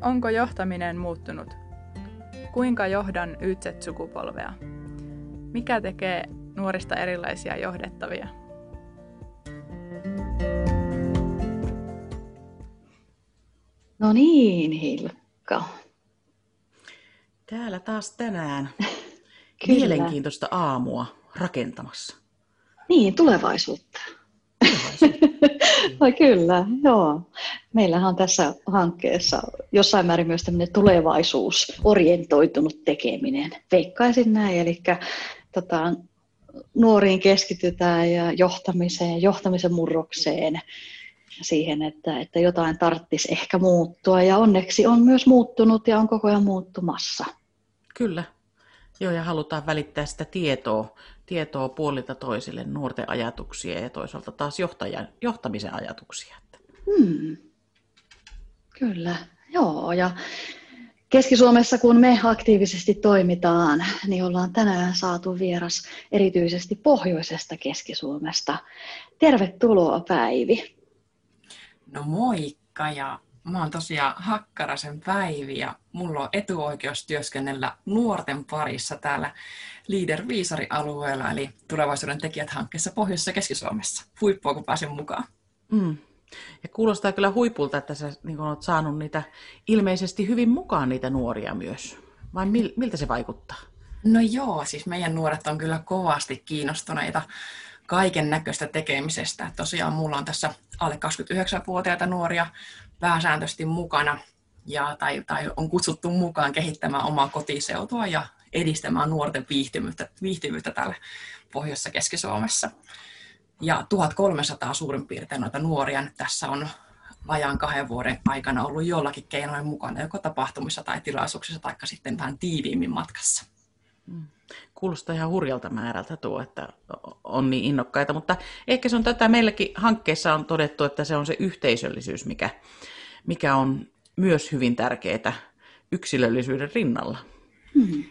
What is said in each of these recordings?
Onko johtaminen muuttunut? Kuinka johdan YZ-sukupolvea? Mikä tekee nuorista erilaisia johdettavia? No niin, Hilkka. Täällä taas tänään mielenkiintoista aamua rakentamassa. Niin, tulevaisuutta. Vai kyllä, joo. Meillähän on tässä hankkeessa jossain määrin myös tämmöinen tulevaisuusorientoitunut tekeminen. Veikkaisin näin, eli tota, nuoriin keskitytään ja johtamiseen, johtamisen murrokseen, siihen, että, että jotain tarttisi ehkä muuttua. Ja onneksi on myös muuttunut ja on koko ajan muuttumassa. Kyllä. Joo, ja halutaan välittää sitä tietoa, tietoa puolilta toisille, nuorten ajatuksia ja toisaalta taas johtajan, johtamisen ajatuksia. Hmm. Kyllä, joo. Ja Keski-Suomessa, kun me aktiivisesti toimitaan, niin ollaan tänään saatu vieras erityisesti pohjoisesta Keski-Suomesta. Tervetuloa Päivi. No moikka ja mä oon tosiaan Hakkarasen Päivi ja mulla on etuoikeus työskennellä nuorten parissa täällä Leader Viisari-alueella, eli tulevaisuuden tekijät hankkeessa Pohjoisessa Keski-Suomessa. Huippua, kun pääsin mukaan. Mm. Ja kuulostaa kyllä huipulta, että sä niin olet saanut niitä ilmeisesti hyvin mukaan niitä nuoria myös. Vai mil, miltä se vaikuttaa? No joo, siis meidän nuoret on kyllä kovasti kiinnostuneita kaiken näköistä tekemisestä. Tosiaan mulla on tässä alle 29-vuotiaita nuoria pääsääntöisesti mukana ja, tai, tai on kutsuttu mukaan kehittämään omaa kotiseutua ja edistämään nuorten viihtyvyyttä, viihtyvyyttä täällä Pohjoisessa Keski-Suomessa. Ja 1300 suurin piirtein noita nuoria nyt tässä on vajaan kahden vuoden aikana ollut jollakin keinoin mukana, joko tapahtumissa tai tilaisuuksissa, tai sitten vähän tiiviimmin matkassa. Kuulostaa ihan hurjalta määrältä tuo, että on niin innokkaita, mutta ehkä se on tätä, meilläkin hankkeessa on todettu, että se on se yhteisöllisyys, mikä, mikä on myös hyvin tärkeää yksilöllisyyden rinnalla. Hmm.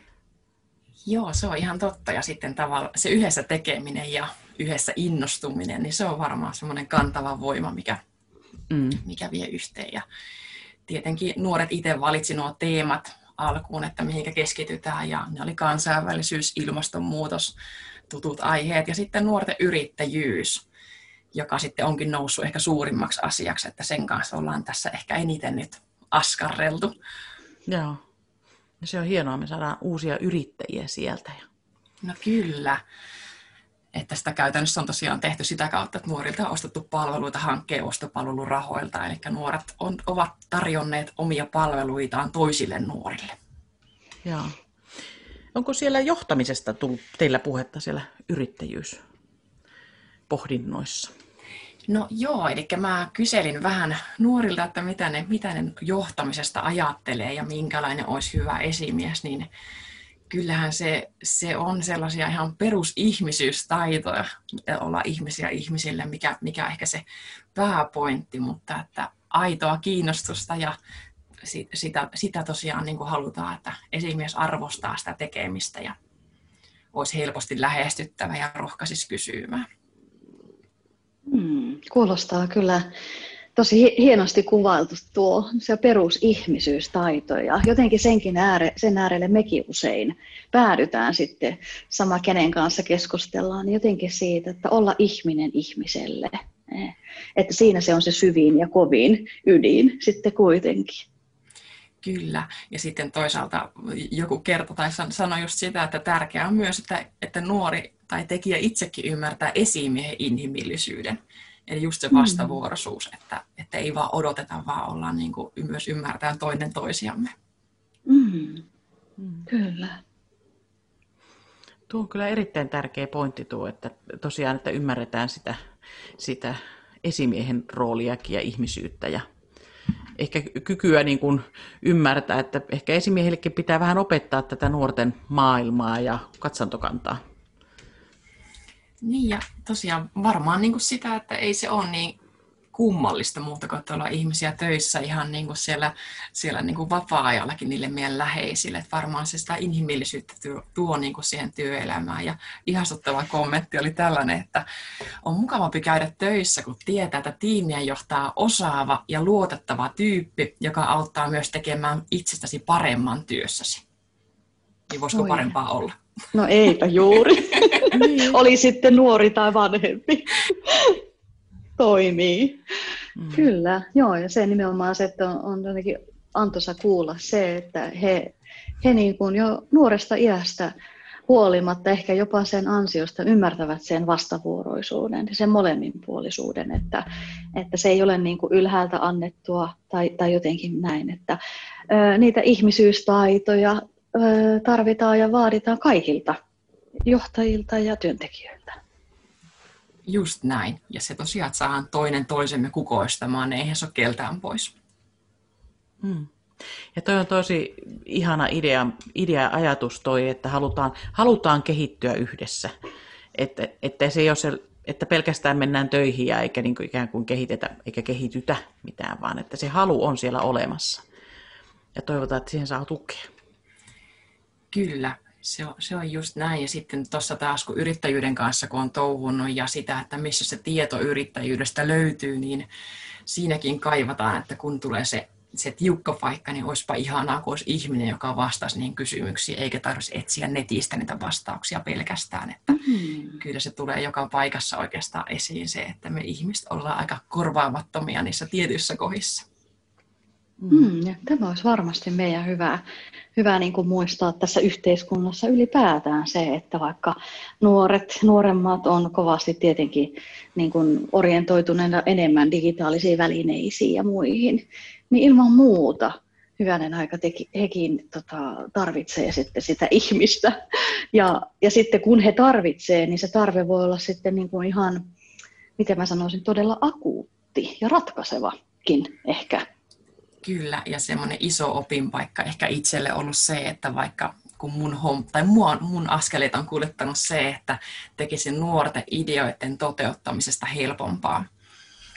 Joo, se on ihan totta. Ja sitten tavalla se yhdessä tekeminen ja yhdessä innostuminen, niin se on varmaan semmoinen kantava voima, mikä, mm. mikä vie yhteen. Ja tietenkin nuoret itse valitsi nuo teemat alkuun, että mihinkä keskitytään, ja ne oli kansainvälisyys, ilmastonmuutos, tutut aiheet, ja sitten nuorten yrittäjyys, joka sitten onkin noussut ehkä suurimmaksi asiaksi, että sen kanssa ollaan tässä ehkä eniten nyt askarreltu. Joo. Se on hienoa, me saadaan uusia yrittäjiä sieltä. No kyllä että sitä käytännössä on tosiaan tehty sitä kautta, että nuorilta on ostettu palveluita hankkeen ostopalvelurahoilta, eli nuoret on, ovat tarjonneet omia palveluitaan toisille nuorille. Joo. Onko siellä johtamisesta tullut teillä puhetta siellä yrittäjyyspohdinnoissa? No joo, eli mä kyselin vähän nuorilta, että mitä ne, mitä ne johtamisesta ajattelee ja minkälainen olisi hyvä esimies, niin kyllähän se, se on sellaisia ihan perusihmisyystaitoja olla ihmisiä ihmisille, mikä, mikä ehkä se pääpointti, mutta että aitoa kiinnostusta ja sitä, sitä tosiaan niin kuin halutaan, että esimies arvostaa sitä tekemistä ja olisi helposti lähestyttävä ja rohkaisisi kysymään. Hmm, kuulostaa kyllä tosi hienosti kuvailtu tuo se perusihmisyystaito ja jotenkin senkin ääre, sen äärelle mekin usein päädytään sitten sama kenen kanssa keskustellaan, niin jotenkin siitä, että olla ihminen ihmiselle. Eh, että siinä se on se syvin ja kovin ydin sitten kuitenkin. Kyllä, ja sitten toisaalta joku kertoi tai sanoi just sitä, että tärkeää on myös, että, että nuori tai tekijä itsekin ymmärtää esimiehen inhimillisyyden. Eli just se mm. vastavuoroisuus, että, että ei vaan odoteta, vaan ollaan niin kuin myös ymmärtää toinen toisiamme. Mm. Mm. Kyllä. Tuo on kyllä erittäin tärkeä pointti tuo, että tosiaan, että ymmärretään sitä, sitä esimiehen rooliakin ja ihmisyyttä ja ehkä kykyä niin kuin ymmärtää, että ehkä esimiehillekin pitää vähän opettaa tätä nuorten maailmaa ja katsantokantaa. Niin ja tosiaan varmaan niin kuin sitä, että ei se ole niin kummallista muuta kuin olla ihmisiä töissä ihan niin kuin siellä, siellä niin kuin vapaa-ajallakin niille meidän läheisille. Että varmaan se sitä inhimillisyyttä tuo, tuo niin kuin siihen työelämään. Ja ihastuttava kommentti oli tällainen, että on mukavampi käydä töissä, kun tietää, että tiimiä johtaa osaava ja luotettava tyyppi, joka auttaa myös tekemään itsestäsi paremman työssäsi. Niin voisiko Oi. parempaa olla? No eipä juuri. Niin. Oli sitten nuori tai vanhempi. Toimii. Mm. Kyllä, joo. Ja se nimenomaan se, että on, on jotenkin antoisa kuulla se, että he, he niin kuin jo nuoresta iästä huolimatta, ehkä jopa sen ansiosta ymmärtävät sen vastavuoroisuuden ja sen molemminpuolisuuden, että, että se ei ole niin kuin ylhäältä annettua tai, tai jotenkin näin, että ö, niitä ihmisyystaitoja tarvitaan ja vaaditaan kaikilta johtajilta ja työntekijöiltä. Just näin. Ja se tosiaan, että saadaan toinen toisemme kukoistamaan, niin eihän se ole keltään pois. Hmm. Ja toi on tosi ihana idea, idea ajatus toi, että halutaan, halutaan kehittyä yhdessä. Että, että se ei ole se, että pelkästään mennään töihin ja eikä niin kuin ikään kuin kehitetä eikä kehitytä mitään, vaan että se halu on siellä olemassa. Ja toivotaan, että siihen saa tukea. Kyllä, se on, se on just näin. Ja sitten tuossa taas, kun yrittäjyyden kanssa kun on touhunut ja sitä, että missä se tieto yrittäjyydestä löytyy, niin siinäkin kaivataan, että kun tulee se, se tiukka paikka, niin olisipa ihanaa, kun olisi ihminen, joka vastaisi niihin kysymyksiin, eikä tarvitsisi etsiä netistä niitä vastauksia pelkästään. Että mm-hmm. Kyllä se tulee joka paikassa oikeastaan esiin se, että me ihmiset ollaan aika korvaamattomia niissä tietyissä kohdissa. Mm, ja tämä olisi varmasti meidän hyvä, hyvä niin kuin muistaa tässä yhteiskunnassa ylipäätään se, että vaikka nuoret, nuoremmat on kovasti tietenkin niin kuin orientoituneena enemmän digitaalisiin välineisiin ja muihin, niin ilman muuta hyvänen aika teki, hekin tota, tarvitsee sitten sitä ihmistä. Ja, ja sitten kun he tarvitsee, niin se tarve voi olla sitten niin kuin ihan, miten mä sanoisin, todella akuutti ja ratkaisevakin ehkä Kyllä, ja semmoinen iso opinpaikka ehkä itselle ollut se, että vaikka kun mun, hom, tai mua, mun askeleet on kuljettanut se, että tekisin nuorten ideoiden toteuttamisesta helpompaa.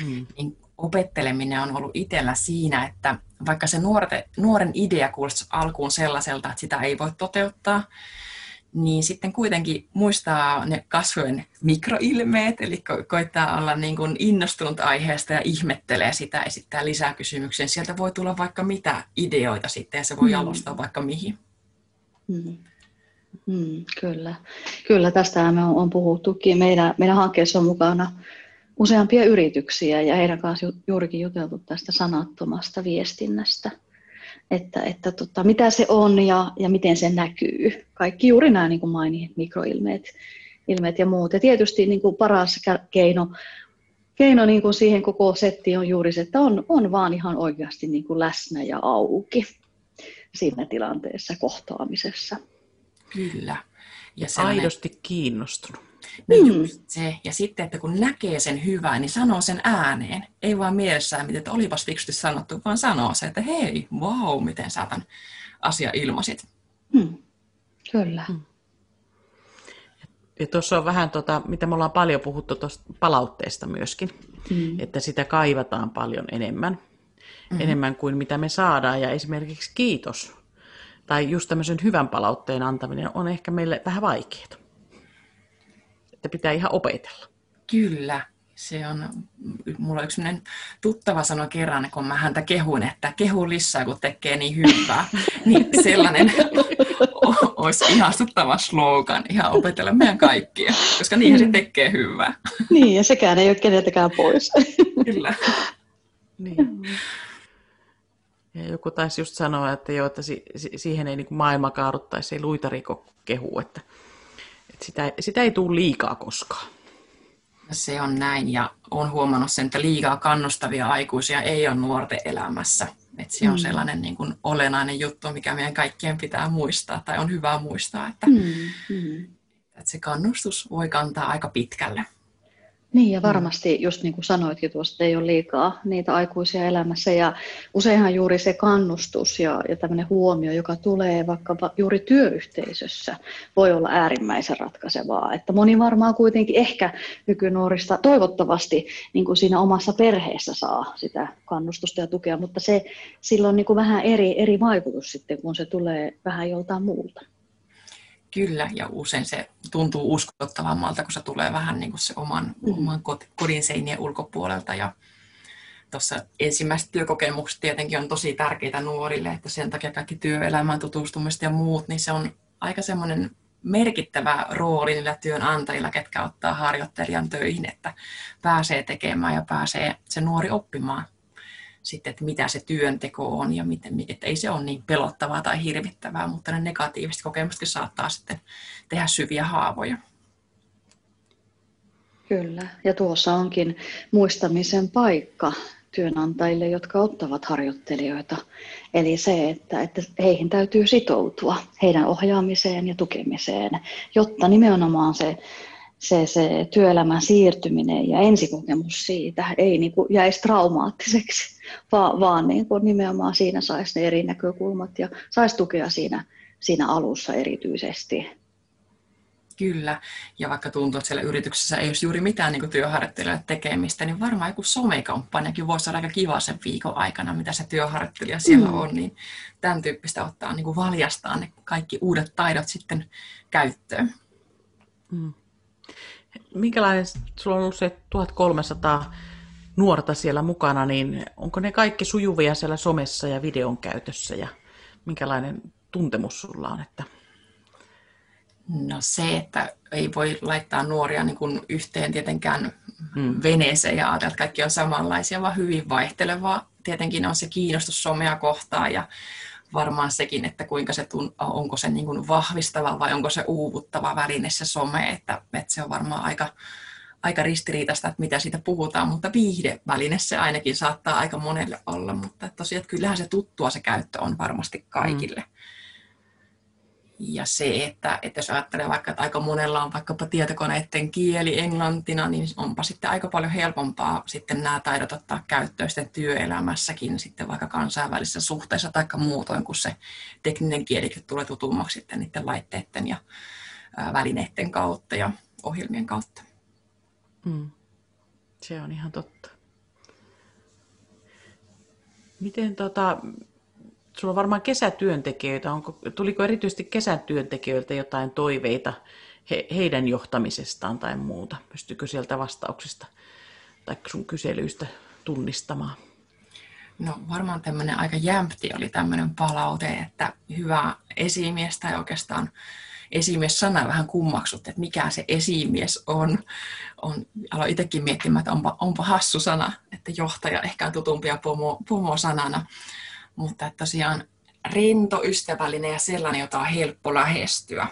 Mm. Niin opetteleminen on ollut itsellä siinä, että vaikka se nuorte, nuoren idea kuulosti alkuun sellaiselta, että sitä ei voi toteuttaa, niin sitten kuitenkin muistaa ne kasvojen mikroilmeet, eli ko- koittaa olla niin kuin innostunut aiheesta ja ihmettelee sitä, esittää lisää kysymyksiä. Sieltä voi tulla vaikka mitä ideoita sitten ja se voi mm. jalostaa vaikka mihin. Mm. Mm, kyllä. kyllä, tästä me on, on puhuttukin. Meidän, meidän hankkeessa on mukana useampia yrityksiä ja heidän kanssa ju, juurikin juteltu tästä sanattomasta viestinnästä että, että tota, mitä se on ja, ja miten se näkyy. Kaikki juuri nämä niin kuin mainit, mikroilmeet ilmeet ja muut. Ja tietysti niin kuin paras keino, keino niin kuin siihen koko settiin on juuri se, että on, on vaan ihan oikeasti niin kuin läsnä ja auki siinä tilanteessa, kohtaamisessa. Kyllä. Ja aidosti kiinnostunut. Niin mm. just se. Ja sitten, että kun näkee sen hyvää, niin sanoo sen ääneen. Ei vaan mielessään, miten, että olipas fiksusti sanottu, vaan sanoo se, että hei, wow, miten sä tämän asia ilmasit. Mm. Kyllä. Mm. Ja tuossa on vähän, tota, mitä me ollaan paljon puhuttu tuosta palautteesta myöskin, mm. että sitä kaivataan paljon enemmän, mm. enemmän kuin mitä me saadaan. Ja esimerkiksi kiitos tai just tämmöisen hyvän palautteen antaminen on ehkä meille vähän vaikeaa että pitää ihan opetella. Kyllä, se on, mulla on yksi tuttava sano kerran, kun mä häntä kehun, että kehu lisää, kun tekee niin hyvää. niin sellainen olisi ihastuttava slogan, ihan opetella meidän kaikkia, koska niin se tekee hyvää. niin, ja sekään ei ole keneltäkään pois. Kyllä. Niin. Ja joku taisi just sanoa, että, jo, että si- siihen ei niin maailma kaaduttaisi, ei luitariko kehu, että sitä, sitä ei tule liikaa koskaan. Se on näin ja olen huomannut sen, että liikaa kannustavia aikuisia ei ole nuorten elämässä. Että se on mm. sellainen niin kuin olennainen juttu, mikä meidän kaikkien pitää muistaa tai on hyvä muistaa, että, mm. Mm. että se kannustus voi kantaa aika pitkälle. Niin ja varmasti just niin kuin sanoitkin tuosta, ei ole liikaa niitä aikuisia elämässä ja useinhan juuri se kannustus ja, ja tämmöinen huomio, joka tulee vaikka juuri työyhteisössä, voi olla äärimmäisen ratkaisevaa. Että moni varmaan kuitenkin ehkä nykynuorista toivottavasti niin kuin siinä omassa perheessä saa sitä kannustusta ja tukea, mutta se, sillä on niin kuin vähän eri, eri vaikutus sitten, kun se tulee vähän joltain muulta. Kyllä, ja usein se tuntuu uskottavammalta, kun se tulee vähän niin kuin se oman, mm. oman kodin seinien ulkopuolelta. Ja tuossa ensimmäiset työkokemukset tietenkin on tosi tärkeitä nuorille, että sen takia kaikki työelämään tutustumista ja muut, niin se on aika semmoinen merkittävä rooli niillä työnantajilla, ketkä ottaa harjoittelijan töihin, että pääsee tekemään ja pääsee se nuori oppimaan sitten, että mitä se työnteko on ja miten, että ei se ole niin pelottavaa tai hirvittävää, mutta ne negatiiviset kokemukset saattaa sitten tehdä syviä haavoja. Kyllä, ja tuossa onkin muistamisen paikka työnantajille, jotka ottavat harjoittelijoita. Eli se, että, että heihin täytyy sitoutua, heidän ohjaamiseen ja tukemiseen, jotta nimenomaan se se, se työelämän siirtyminen ja ensikokemus siitä ei niin kuin jäisi traumaattiseksi, vaan, vaan niin kuin nimenomaan siinä saisi ne eri näkökulmat ja saisi tukea siinä, siinä alussa erityisesti. Kyllä, ja vaikka tuntuu, että siellä yrityksessä ei olisi juuri mitään niin työharjoittelijalle tekemistä, niin varmaan joku somekampanjakin voisi olla aika kiva sen viikon aikana, mitä se työharjoittelija siellä mm. on, niin tämän tyyppistä ottaa niin kuin valjastaa ne kaikki uudet taidot sitten käyttöön. Mm minkälainen, sulla on ollut se 1300 nuorta siellä mukana, niin onko ne kaikki sujuvia siellä somessa ja videon käytössä ja minkälainen tuntemus sulla on? Että... No se, että ei voi laittaa nuoria niin kuin yhteen tietenkään hmm. veneeseen ja ajatella, että kaikki on samanlaisia, vaan hyvin vaihtelevaa. Tietenkin on se kiinnostus somea kohtaan ja varmaan sekin, että kuinka se tun, onko se niin kuin vahvistava vai onko se uuvuttava väline se some, että, että se on varmaan aika, aika ristiriitaista, että mitä siitä puhutaan, mutta viihdeväline se ainakin saattaa aika monelle olla, mutta tosiaan että kyllähän se tuttua se käyttö on varmasti kaikille. Mm. Ja se, että, että jos ajattelee vaikka, että aika monella on vaikkapa tietokoneiden kieli englantina, niin onpa sitten aika paljon helpompaa sitten nämä taidot ottaa käyttöön sitten työelämässäkin sitten vaikka kansainvälisissä suhteissa tai muutoin, kun se tekninen kielikin tulee tutummaksi sitten niiden laitteiden ja välineiden kautta ja ohjelmien kautta. Mm. Se on ihan totta. Miten tota, Sulla on varmaan kesätyöntekijöitä. Onko, tuliko erityisesti kesätyöntekijöiltä jotain toiveita he, heidän johtamisestaan tai muuta? Pystyykö sieltä vastauksista tai sun kyselyistä tunnistamaan? No varmaan tämmöinen aika jämpti oli tämmöinen palaute, että hyvä esimies tai oikeastaan esimies-sana vähän kummaksut, että mikä se esimies on. on aloin itsekin miettimään, että onpa, onpa hassu sana, että johtaja ehkä on tutumpia pomo, pomo-sanana. Mutta että tosiaan rento, ystävällinen ja sellainen, jota on helppo lähestyä.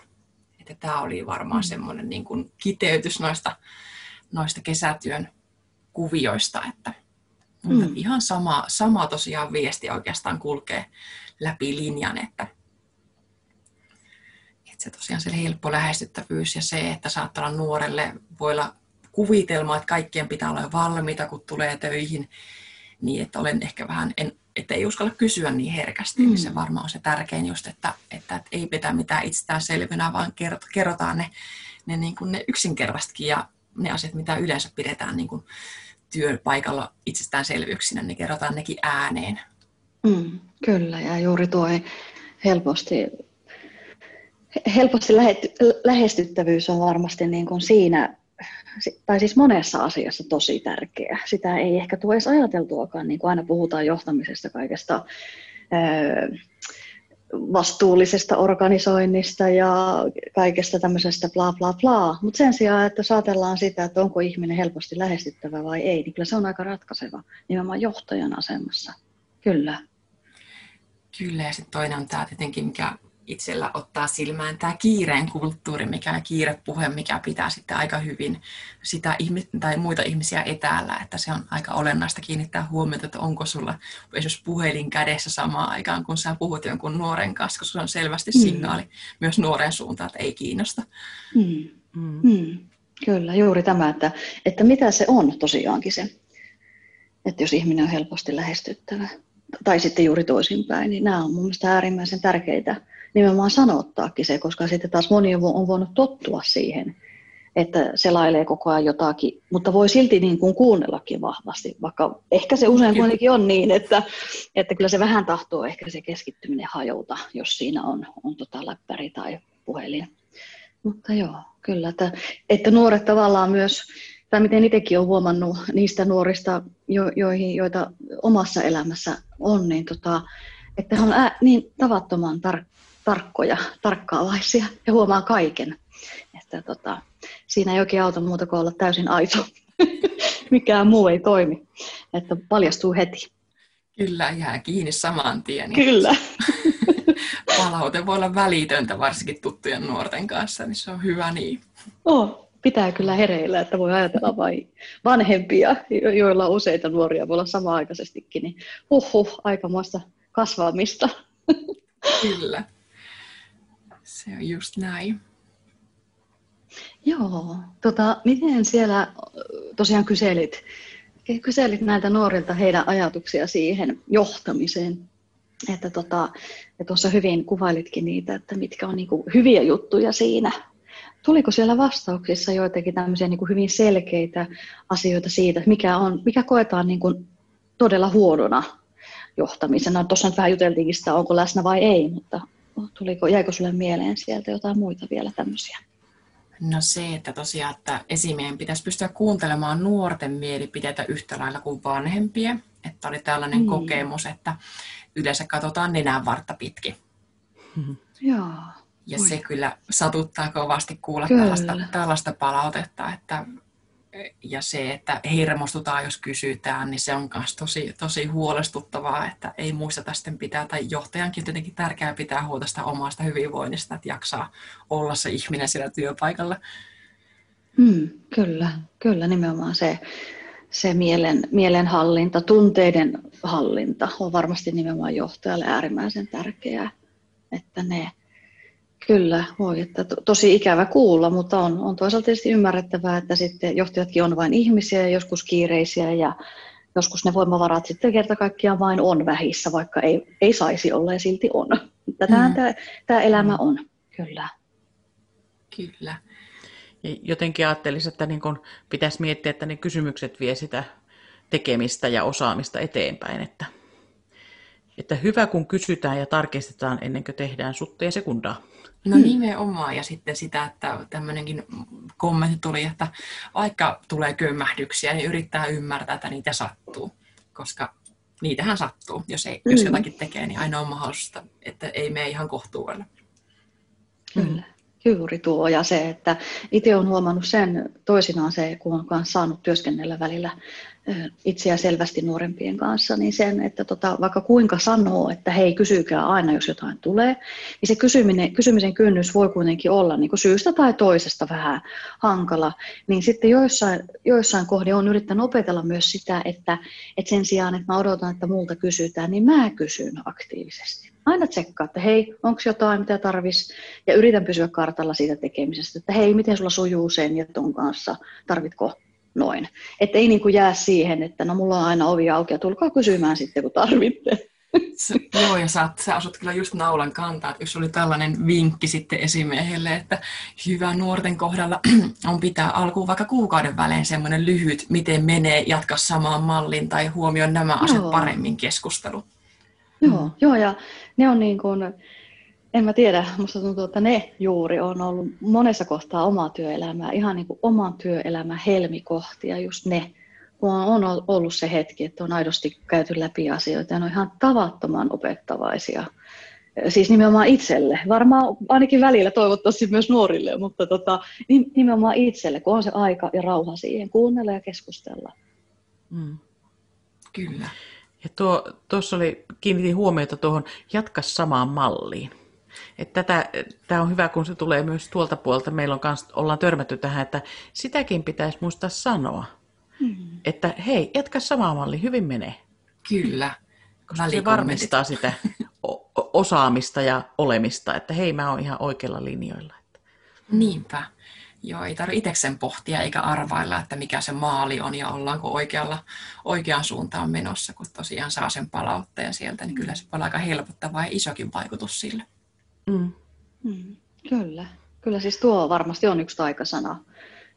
Että tämä oli varmaan mm. semmoinen niin kuin kiteytys noista, noista kesätyön kuvioista, että mutta mm. ihan sama, sama tosiaan viesti oikeastaan kulkee läpi linjan, että, että se tosiaan se helppo lähestyttävyys ja se, että saattaa olla nuorelle, voi olla kuvitelma, että kaikkien pitää olla valmiita, kun tulee töihin, niin että olen ehkä vähän, en että ei uskalla kysyä niin herkästi, mm. niin se varmaan on se tärkein just, että, että, että ei pitää mitään itsestään selvynä, vaan kerrotaan ne, ne, niin kuin ne yksinkertaisetkin ja ne asiat, mitä yleensä pidetään niin kuin työpaikalla itsestäänselvyyksinä, niin kerrotaan nekin ääneen. Mm, kyllä, ja juuri tuo helposti, helposti lähestyttävyys on varmasti niin kuin siinä tai siis monessa asiassa tosi tärkeä. Sitä ei ehkä tule edes ajateltuakaan, niin kuin aina puhutaan johtamisesta kaikesta vastuullisesta organisoinnista ja kaikesta tämmöisestä bla bla bla. Mutta sen sijaan, että saatellaan sitä, että onko ihminen helposti lähestyttävä vai ei, niin kyllä se on aika ratkaiseva nimenomaan johtajan asemassa. Kyllä. Kyllä, ja sitten toinen on tämä tietenkin, mikä itsellä ottaa silmään tämä kiireen kulttuuri, mikä kiirepuhe, mikä pitää sitten aika hyvin sitä tai muita ihmisiä etäällä, että se on aika olennaista kiinnittää huomiota, että onko sulla esimerkiksi puhelin kädessä samaan aikaan, kun sä puhut jonkun nuoren kanssa, koska se on selvästi mm. signaali myös nuoren suuntaan, että ei kiinnosta. Mm. Mm. Mm. Kyllä, juuri tämä, että, että mitä se on tosiaankin se, että jos ihminen on helposti lähestyttävä, tai sitten juuri toisinpäin, niin nämä on mun mielestä äärimmäisen tärkeitä nimenomaan sanottaakin se, koska sitten taas moni on voinut tottua siihen, että selailee koko ajan jotakin, mutta voi silti niin kuin kuunnellakin vahvasti, vaikka ehkä se usein kuitenkin on niin, että, että kyllä se vähän tahtoo ehkä se keskittyminen hajouta, jos siinä on, on tota läppäri tai puhelin. Mutta joo, kyllä, että, että nuoret tavallaan myös, tai miten itsekin olen huomannut niistä nuorista, jo, joihin, joita omassa elämässä on, niin tota, että he on ää, niin tavattoman tar- tarkkoja, tarkkaavaisia ja huomaa kaiken. Että tota, siinä ei oikein auta muuta kuin olla täysin aito. Mikään muu ei toimi. Että paljastuu heti. Kyllä, jää kiinni saman tien. Kyllä. Palaute voi olla välitöntä, varsinkin tuttujen nuorten kanssa, niin se on hyvä niin. Oh, pitää kyllä hereillä, että voi ajatella vain vanhempia, joilla on useita nuoria, voi olla sama-aikaisestikin, niin huhhuh, aikamoista kasvamista. Kyllä. Se on just näin. Joo, tota, miten siellä tosiaan kyselit, kyselit näiltä nuorilta heidän ajatuksia siihen johtamiseen? Että tota, ja tuossa hyvin kuvailitkin niitä, että mitkä on niinku hyviä juttuja siinä. Tuliko siellä vastauksissa joitakin tämmöisiä niinku hyvin selkeitä asioita siitä, mikä, on, mikä koetaan niinku todella huonona johtamisena? Tuossa nyt vähän juteltiinkin sitä, onko läsnä vai ei, mutta tuliko, jäikö sulle mieleen sieltä jotain muita vielä tämmöisiä? No se, että tosiaan, että esimiehen pitäisi pystyä kuuntelemaan nuorten mielipiteitä yhtä lailla kuin vanhempia. Että oli tällainen mm. kokemus, että yleensä katsotaan nenän vartta pitkin. Mm-hmm. Joo. Ja Oi. se kyllä satuttaa kovasti kuulla tällaista, tällaista palautetta, että ja se, että hermostutaan, jos kysytään, niin se on myös tosi, tosi huolestuttavaa, että ei muisteta sitten pitää, tai johtajankin tietenkin tärkeää pitää huolta sitä omasta hyvinvoinnista, että jaksaa olla se ihminen siellä työpaikalla. Mm, kyllä, kyllä nimenomaan se, se mielen, mielenhallinta, tunteiden hallinta on varmasti nimenomaan johtajalle äärimmäisen tärkeää, että ne, Kyllä, voi, että to, tosi ikävä kuulla, mutta on, on toisaalta tietysti ymmärrettävää, että sitten johtajatkin on vain ihmisiä ja joskus kiireisiä ja joskus ne voimavarat sitten kerta kaikkiaan vain on vähissä, vaikka ei, ei saisi olla ja silti on. Tätä mm. tämä, tämä elämä on, kyllä. Kyllä. Ja jotenkin ajattelisin, että niin kun pitäisi miettiä, että ne kysymykset vie sitä tekemistä ja osaamista eteenpäin, että, että hyvä kun kysytään ja tarkistetaan ennen kuin tehdään sutteja sekundaa. No hmm. nimenomaan, ja sitten sitä, että tämmöinenkin kommentti tuli, että vaikka tulee kömmähdyksiä, niin yrittää ymmärtää, että niitä sattuu, koska niitähän sattuu. Jos, ei, hmm. jos jotakin tekee, niin aina on mahdollista, että ei mene ihan kohtuudella. Kyllä. Juuri tuo ja se, että itse olen huomannut sen toisinaan se, kun on saanut työskennellä välillä itseä selvästi nuorempien kanssa, niin sen, että tota, vaikka kuinka sanoo, että hei, kysykää aina, jos jotain tulee, niin se kysyminen, kysymisen kynnys voi kuitenkin olla niin kuin syystä tai toisesta vähän hankala. Niin sitten joissain, joissain kohdin on yrittänyt opetella myös sitä, että, että sen sijaan, että mä odotan, että multa kysytään, niin mä kysyn aktiivisesti. Aina tsekkaa, että hei, onko jotain, mitä tarvis, ja yritän pysyä kartalla siitä tekemisestä, että hei, miten sulla sujuu sen ja ton kanssa, tarvitko noin. Että ei niin kuin jää siihen, että no mulla on aina ovi auki ja tulkaa kysymään sitten, kun tarvitte. Joo, ja sä, sä asut kyllä just naulan kantaa, että jos oli tällainen vinkki sitten esimiehelle, että hyvä nuorten kohdalla on pitää alkuun vaikka kuukauden välein semmoinen lyhyt, miten menee, jatka samaan mallin tai huomioon nämä asiat paremmin keskustelu. Joo, joo, ja ne on niin kuin, en mä tiedä, musta tuntuu, että ne juuri on ollut monessa kohtaa omaa työelämää, ihan niin kuin oman työelämän helmikohtia, just ne, kun on ollut se hetki, että on aidosti käyty läpi asioita ja ne on ihan tavattoman opettavaisia. Siis nimenomaan itselle, varmaan ainakin välillä toivottavasti myös nuorille, mutta tota, nimenomaan itselle, kun on se aika ja rauha siihen, kuunnella ja keskustella. Mm. Kyllä. Ja tuossa oli, kiinnitin huomiota tuohon jatka samaan malliin. Että tätä, tämä on hyvä, kun se tulee myös tuolta puolta. Meillä on kans, ollaan törmätty tähän, että sitäkin pitäisi muistaa sanoa. Mm-hmm. Että hei, jatka sama malli, hyvin menee. Kyllä. Koska se varmistaa sitä osaamista ja olemista, että hei, mä oon ihan oikeilla linjoilla. Niinpä. Joo, ei tarvitse itsekseen pohtia eikä arvailla, että mikä se maali on ja ollaanko oikealla, oikeaan suuntaan menossa, kun tosiaan saa sen palautteen sieltä, niin kyllä se on aika helpottava ja isokin vaikutus sille. Mm. Mm, kyllä. Kyllä siis tuo varmasti on yksi taikasana.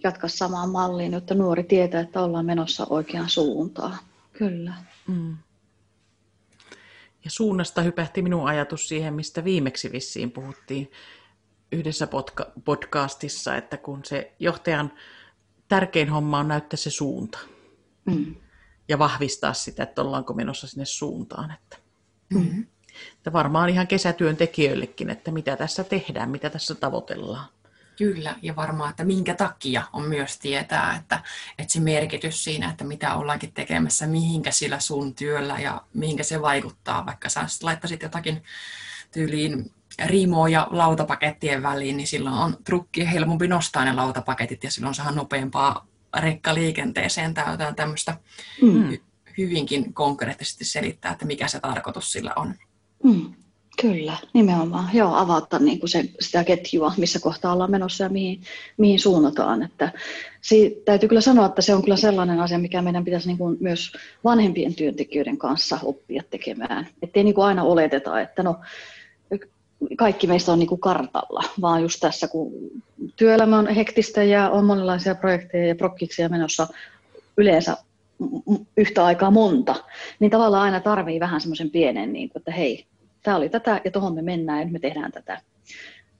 Jatka samaan malliin, jotta nuori tietää, että ollaan menossa oikeaan suuntaan. Kyllä. Mm. Ja suunnasta hypähti minun ajatus siihen, mistä viimeksi vissiin puhuttiin yhdessä podca- podcastissa, että kun se johtajan tärkein homma on näyttää se suunta. Mm. Ja vahvistaa sitä, että ollaanko menossa sinne suuntaan. Että, mm. Että varmaan ihan kesätyöntekijöillekin, että mitä tässä tehdään, mitä tässä tavoitellaan. Kyllä, ja varmaan, että minkä takia on myös tietää, että, että se merkitys siinä, että mitä ollaankin tekemässä, mihinkä sillä sun työllä ja mihinkä se vaikuttaa, vaikka sä laittaisit jotakin tyyliin riimoa ja lautapakettien väliin, niin silloin on trukki helpompi nostaa ne lautapaketit ja silloin saa nopeampaa rekkaliikenteeseen tai tämmöistä mm. hyvinkin konkreettisesti selittää, että mikä se tarkoitus sillä on. Mm. Kyllä, nimenomaan. Joo, avata niin kuin se, sitä ketjua, missä kohtaa ollaan menossa ja mihin, mihin suunnataan. Että si, täytyy kyllä sanoa, että se on kyllä sellainen asia, mikä meidän pitäisi niin kuin myös vanhempien työntekijöiden kanssa oppia tekemään. Että ei niin kuin aina oleteta, että no, kaikki meistä on niin kuin kartalla, vaan just tässä, kun työelämä on hektistä ja on monenlaisia projekteja ja prokkiksia menossa yleensä yhtä aikaa monta, niin tavallaan aina tarvii vähän semmoisen pienen, niin kuin, että hei, tämä oli tätä ja tuohon me mennään ja nyt me tehdään tätä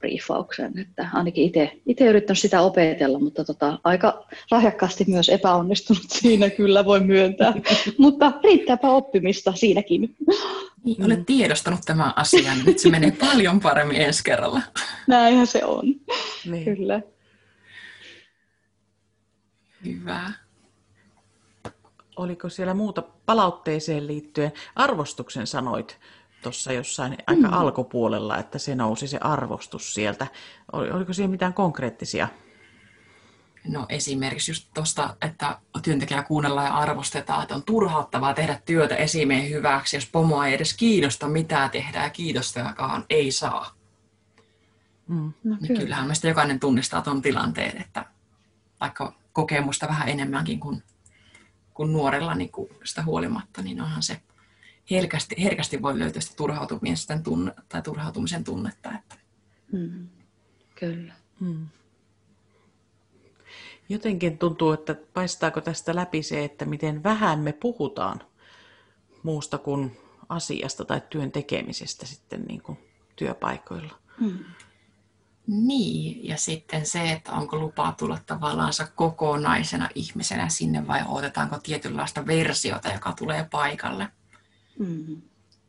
briefauksen. Että ainakin itse yrittänyt sitä opetella, mutta tota, aika lahjakkaasti myös epäonnistunut siinä kyllä voi myöntää. mutta riittääpä oppimista siinäkin. Niin, olet tiedostanut tämän asian, nyt se menee paljon paremmin ensi kerralla. Näinhän se on, niin. kyllä. Hyvä. Oliko siellä muuta palautteeseen liittyen? Arvostuksen sanoit tuossa jossain aika mm. alkupuolella, että se nousi se arvostus sieltä. Oliko siellä mitään konkreettisia? No esimerkiksi just tuosta, että työntekijä kuunnellaan ja arvostetaan, että on turhauttavaa tehdä työtä esimiehen hyväksi, jos pomoa ei edes kiinnosta, mitä tehdään ja kiitostajakaan ei saa. Mm. No, niin kyllähän meistä jokainen tunnistaa tuon tilanteen, että vaikka kokemusta vähän enemmänkin kuin, kuin nuorella niin kuin sitä huolimatta, niin onhan se herkästi, herkästi voi löytyä sitä turhautumisen, tunne, tai turhautumisen tunnetta. Että. Mm. Kyllä. Mm. Jotenkin tuntuu, että paistaako tästä läpi se, että miten vähän me puhutaan muusta kuin asiasta tai työn tekemisestä sitten niin kuin työpaikoilla. Mm. Niin, ja sitten se, että onko lupaa tulla tavallaan kokonaisena ihmisenä sinne vai odotetaanko tietynlaista versiota, joka tulee paikalle mm.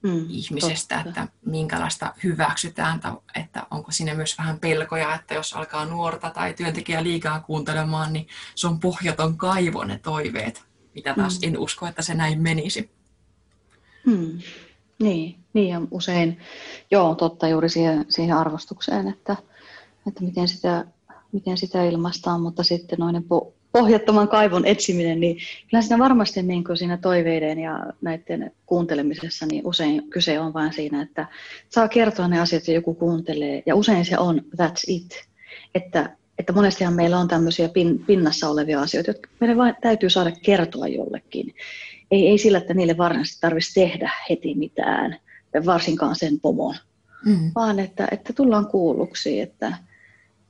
Mm, ihmisestä, totta. että minkälaista hyväksytään, että onko siinä myös vähän pelkoja, että jos alkaa nuorta tai työntekijä liikaa kuuntelemaan, niin se on pohjaton kaivo ne toiveet, mitä taas mm. en usko, että se näin menisi. Mm. Niin, niin ja usein, joo, totta juuri siihen, siihen arvostukseen, että, että miten, sitä, miten sitä ilmaistaan, mutta sitten noinen po, pohjattoman kaivon etsiminen, niin kyllä siinä varmasti niin kuin siinä toiveiden ja näiden kuuntelemisessa niin usein kyse on vain siinä, että saa kertoa ne asiat ja joku kuuntelee. Ja usein se on that's it. Että, että monestihan meillä on tämmöisiä pin, pinnassa olevia asioita, jotka meidän vain täytyy saada kertoa jollekin. Ei, ei sillä, että niille varsinaisesti tarvitsisi tehdä heti mitään, varsinkaan sen pomon, mm. vaan että, että tullaan kuulluksi, että,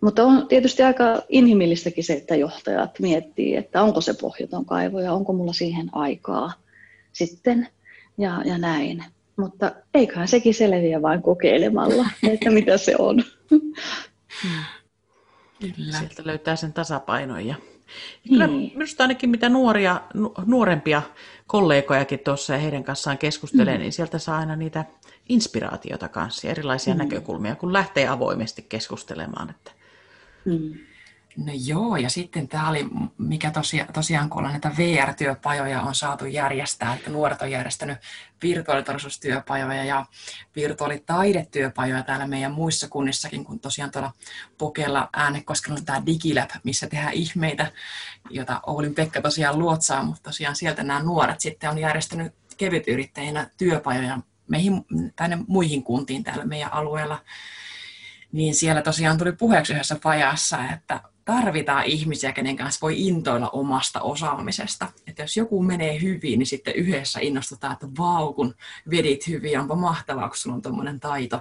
mutta on tietysti aika inhimillistäkin se, että johtajat miettii, että onko se pohjaton kaivo ja onko mulla siihen aikaa sitten ja, ja näin. Mutta eiköhän sekin selviä vain kokeilemalla, että mitä se on. Kyllä. Sieltä löytää sen tasapainon. Ja, kyllä niin. minusta ainakin mitä nuoria, nuorempia kollegojakin tuossa ja heidän kanssaan keskustelee, mm. niin sieltä saa aina niitä inspiraatiota kanssa ja erilaisia mm. näkökulmia, kun lähtee avoimesti keskustelemaan. Että Mm. No joo, ja sitten tämä oli, mikä tosia, tosiaan kun ollaan näitä VR-työpajoja on saatu järjestää, että nuoret on järjestänyt virtuaalitodellisuustyöpajoja ja virtuaalitaidetyöpajoja täällä meidän muissa kunnissakin, kun tosiaan tuolla Pokella äänekoskella on tämä Digilab, missä tehdään ihmeitä, jota Oulin Pekka tosiaan luotsaa, mutta tosiaan sieltä nämä nuoret sitten on järjestänyt kevytyrittäjinä työpajoja meihin, tänne muihin kuntiin täällä meidän alueella niin siellä tosiaan tuli puheeksi yhdessä pajassa, että tarvitaan ihmisiä, kenen kanssa voi intoilla omasta osaamisesta. Että jos joku menee hyvin, niin sitten yhdessä innostutaan, että vau, kun vedit hyvin, onpa mahtavaa, kun sulla on tuommoinen taito,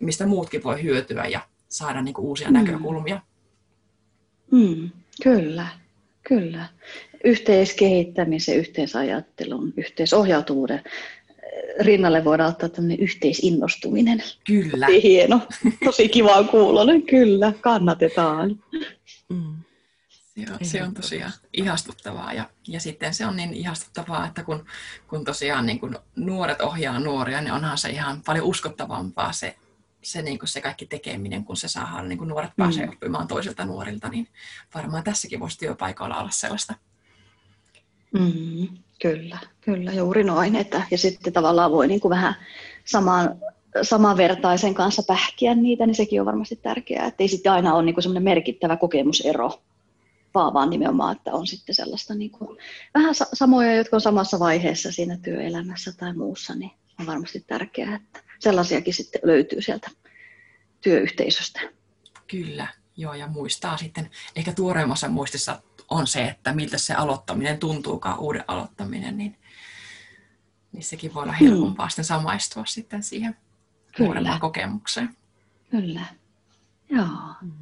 mistä muutkin voi hyötyä ja saada niin kuin uusia mm. näkökulmia. Mm, kyllä, kyllä. Yhteiskehittämisen, yhteisajattelun, yhteisohjautuvuuden rinnalle voidaan ottaa tämmöinen yhteisinnostuminen. Kyllä. Tosi hieno, tosi kiva kuulonen, kyllä, kannatetaan. Mm. Se on, se on tosiaan ihastuttavaa ja, ja sitten se on niin ihastuttavaa, että kun, kun tosiaan niin kun nuoret ohjaa nuoria, niin onhan se ihan paljon uskottavampaa se, se, niin kuin se kaikki tekeminen, kun se saadaan, niin kun nuoret pääsee mm. oppimaan toisilta nuorilta, niin varmaan tässäkin voisi työpaikoilla olla sellaista. Mm, kyllä, kyllä, juuri noin. Että, ja sitten tavallaan voi niin kuin vähän samaan, samanvertaisen kanssa pähkiä niitä, niin sekin on varmasti tärkeää, että ei sitten aina ole niin semmoinen merkittävä kokemusero, vaan, vaan nimenomaan, että on sitten sellaista niin kuin, vähän samoja, jotka on samassa vaiheessa siinä työelämässä tai muussa, niin on varmasti tärkeää, että sellaisiakin sitten löytyy sieltä työyhteisöstä. Kyllä, joo, ja muistaa sitten, ehkä tuoreimmassa muistissa on se, että miltä se aloittaminen tuntuukaan, uuden aloittaminen, niin, niin sekin voi olla helpompaa mm. sitten samaistua sitten siihen nuorempaan kokemukseen. Kyllä, joo. Mm.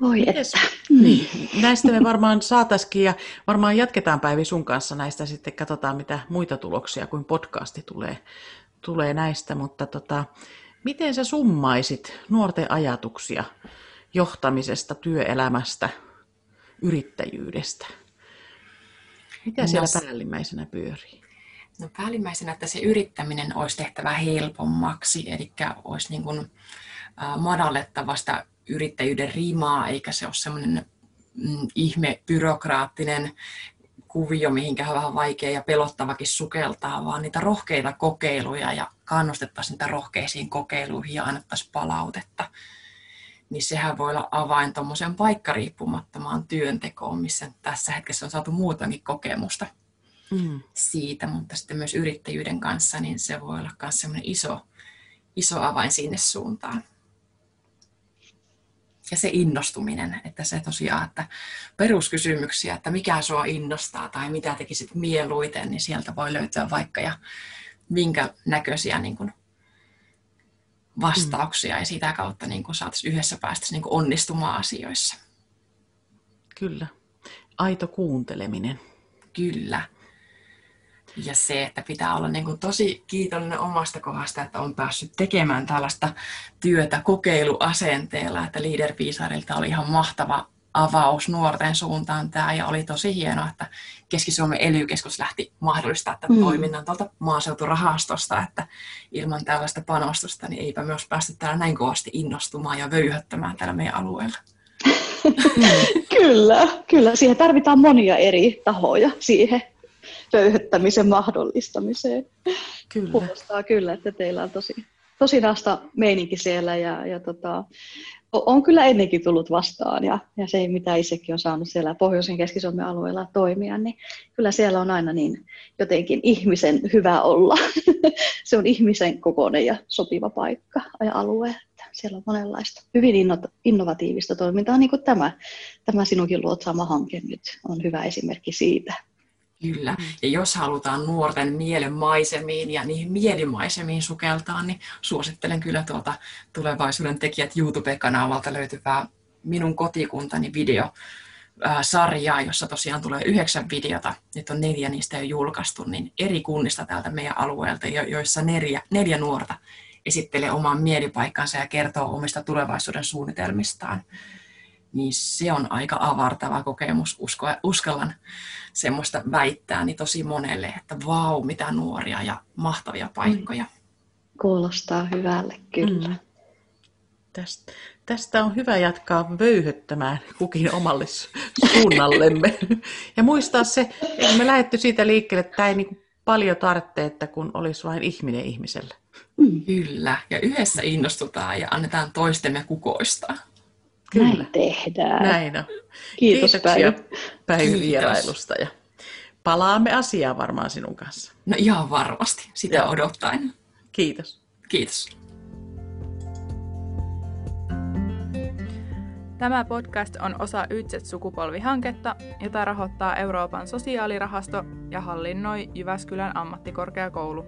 Voi Mites, että. Niin, näistä me varmaan saataisiin ja varmaan jatketaan Päivi sun kanssa näistä sitten, katsotaan mitä muita tuloksia kuin podcasti tulee, tulee näistä, mutta tota, miten sä summaisit nuorten ajatuksia johtamisesta, työelämästä, yrittäjyydestä? Mitä siellä no, päällimmäisenä pyörii? No päällimmäisenä, että se yrittäminen olisi tehtävä helpommaksi, eli olisi niin kuin, madallettava sitä yrittäjyyden rimaa, eikä se ole semmoinen mm, ihme byrokraattinen kuvio, mihinkä on vähän vaikea ja pelottavakin sukeltaa, vaan niitä rohkeita kokeiluja ja kannustettaisiin niitä rohkeisiin kokeiluihin ja annettaisiin palautetta. Niin sehän voi olla avain tuommoiseen paikkariippumattomaan työntekoon, missä tässä hetkessä on saatu muutenkin kokemusta mm. siitä, mutta sitten myös yrittäjyyden kanssa, niin se voi olla myös semmoinen iso, iso avain sinne suuntaan ja se innostuminen, että se tosiaan, että peruskysymyksiä, että mikä sua innostaa tai mitä tekisit mieluiten, niin sieltä voi löytyä vaikka ja minkä näköisiä niin kuin vastauksia mm. ja sitä kautta niin kuin saataisiin yhdessä päästä niin kuin onnistumaan asioissa. Kyllä. Aito kuunteleminen. Kyllä. Ja se, että pitää olla niin kuin tosi kiitollinen omasta kohdasta, että on päässyt tekemään tällaista työtä kokeiluasenteella, että Leader Piisarilta oli ihan mahtava avaus nuorten suuntaan tämä, ja oli tosi hienoa, että Keski-Suomen ely lähti mahdollistaa tämän mm. toiminnan tuolta maaseuturahastosta, että ilman tällaista panostusta, niin eipä myös päästy täällä näin kovasti innostumaan ja vöyhöttämään täällä meidän alueella. kyllä, kyllä. Siihen tarvitaan monia eri tahoja siihen pöyhöttämisen mahdollistamiseen. Kyllä. Kuulostaa kyllä, että teillä on tosi, tosi nasta meininki siellä ja, ja tota, on kyllä ennenkin tullut vastaan ja, ja se, mitä itsekin on saanut siellä Pohjoisen keski alueella toimia, niin kyllä siellä on aina niin jotenkin ihmisen hyvä olla. se on ihmisen kokoinen ja sopiva paikka ja alue. Siellä on monenlaista hyvin innovatiivista toimintaa, niin kuin tämä, tämä sinunkin luotsaama hanke nyt on hyvä esimerkki siitä. Kyllä. Mm. Ja jos halutaan nuorten mielen maisemiin ja niihin mielimaisemiin sukeltaa, niin suosittelen kyllä tuolta tulevaisuuden tekijät YouTube-kanavalta löytyvää Minun kotikuntani video sarjaa, jossa tosiaan tulee yhdeksän videota, nyt on neljä niistä jo julkaistu, niin eri kunnista täältä meidän alueelta, joissa neljä, neljä nuorta esittelee oman mielipaikkansa ja kertoo omista tulevaisuuden suunnitelmistaan niin se on aika avartava kokemus, usko, uskallan semmoista väittää niin tosi monelle, että vau, mitä nuoria ja mahtavia paikkoja. Kuulostaa hyvälle, kyllä. Mm. Tästä, tästä on hyvä jatkaa vöyhöttämään kukin omalle suunnallemme. Ja muistaa se, että me lähdetty siitä liikkeelle, että tämä ei niin paljon tarvitse, että kun olisi vain ihminen ihmiselle. Mm. Kyllä, ja yhdessä innostutaan ja annetaan toistemme kukoistaa. Kyllä. Näin tehdään. Näin on. Kiitos Kiitoksia Päivi vierailusta ja palaamme asiaan varmaan sinun kanssa. No ihan varmasti, sitä Joo. odottaen. Kiitos. Kiitos. Tämä podcast on osa Ytset-sukupolvihanketta, jota rahoittaa Euroopan sosiaalirahasto ja hallinnoi Jyväskylän ammattikorkeakoulu.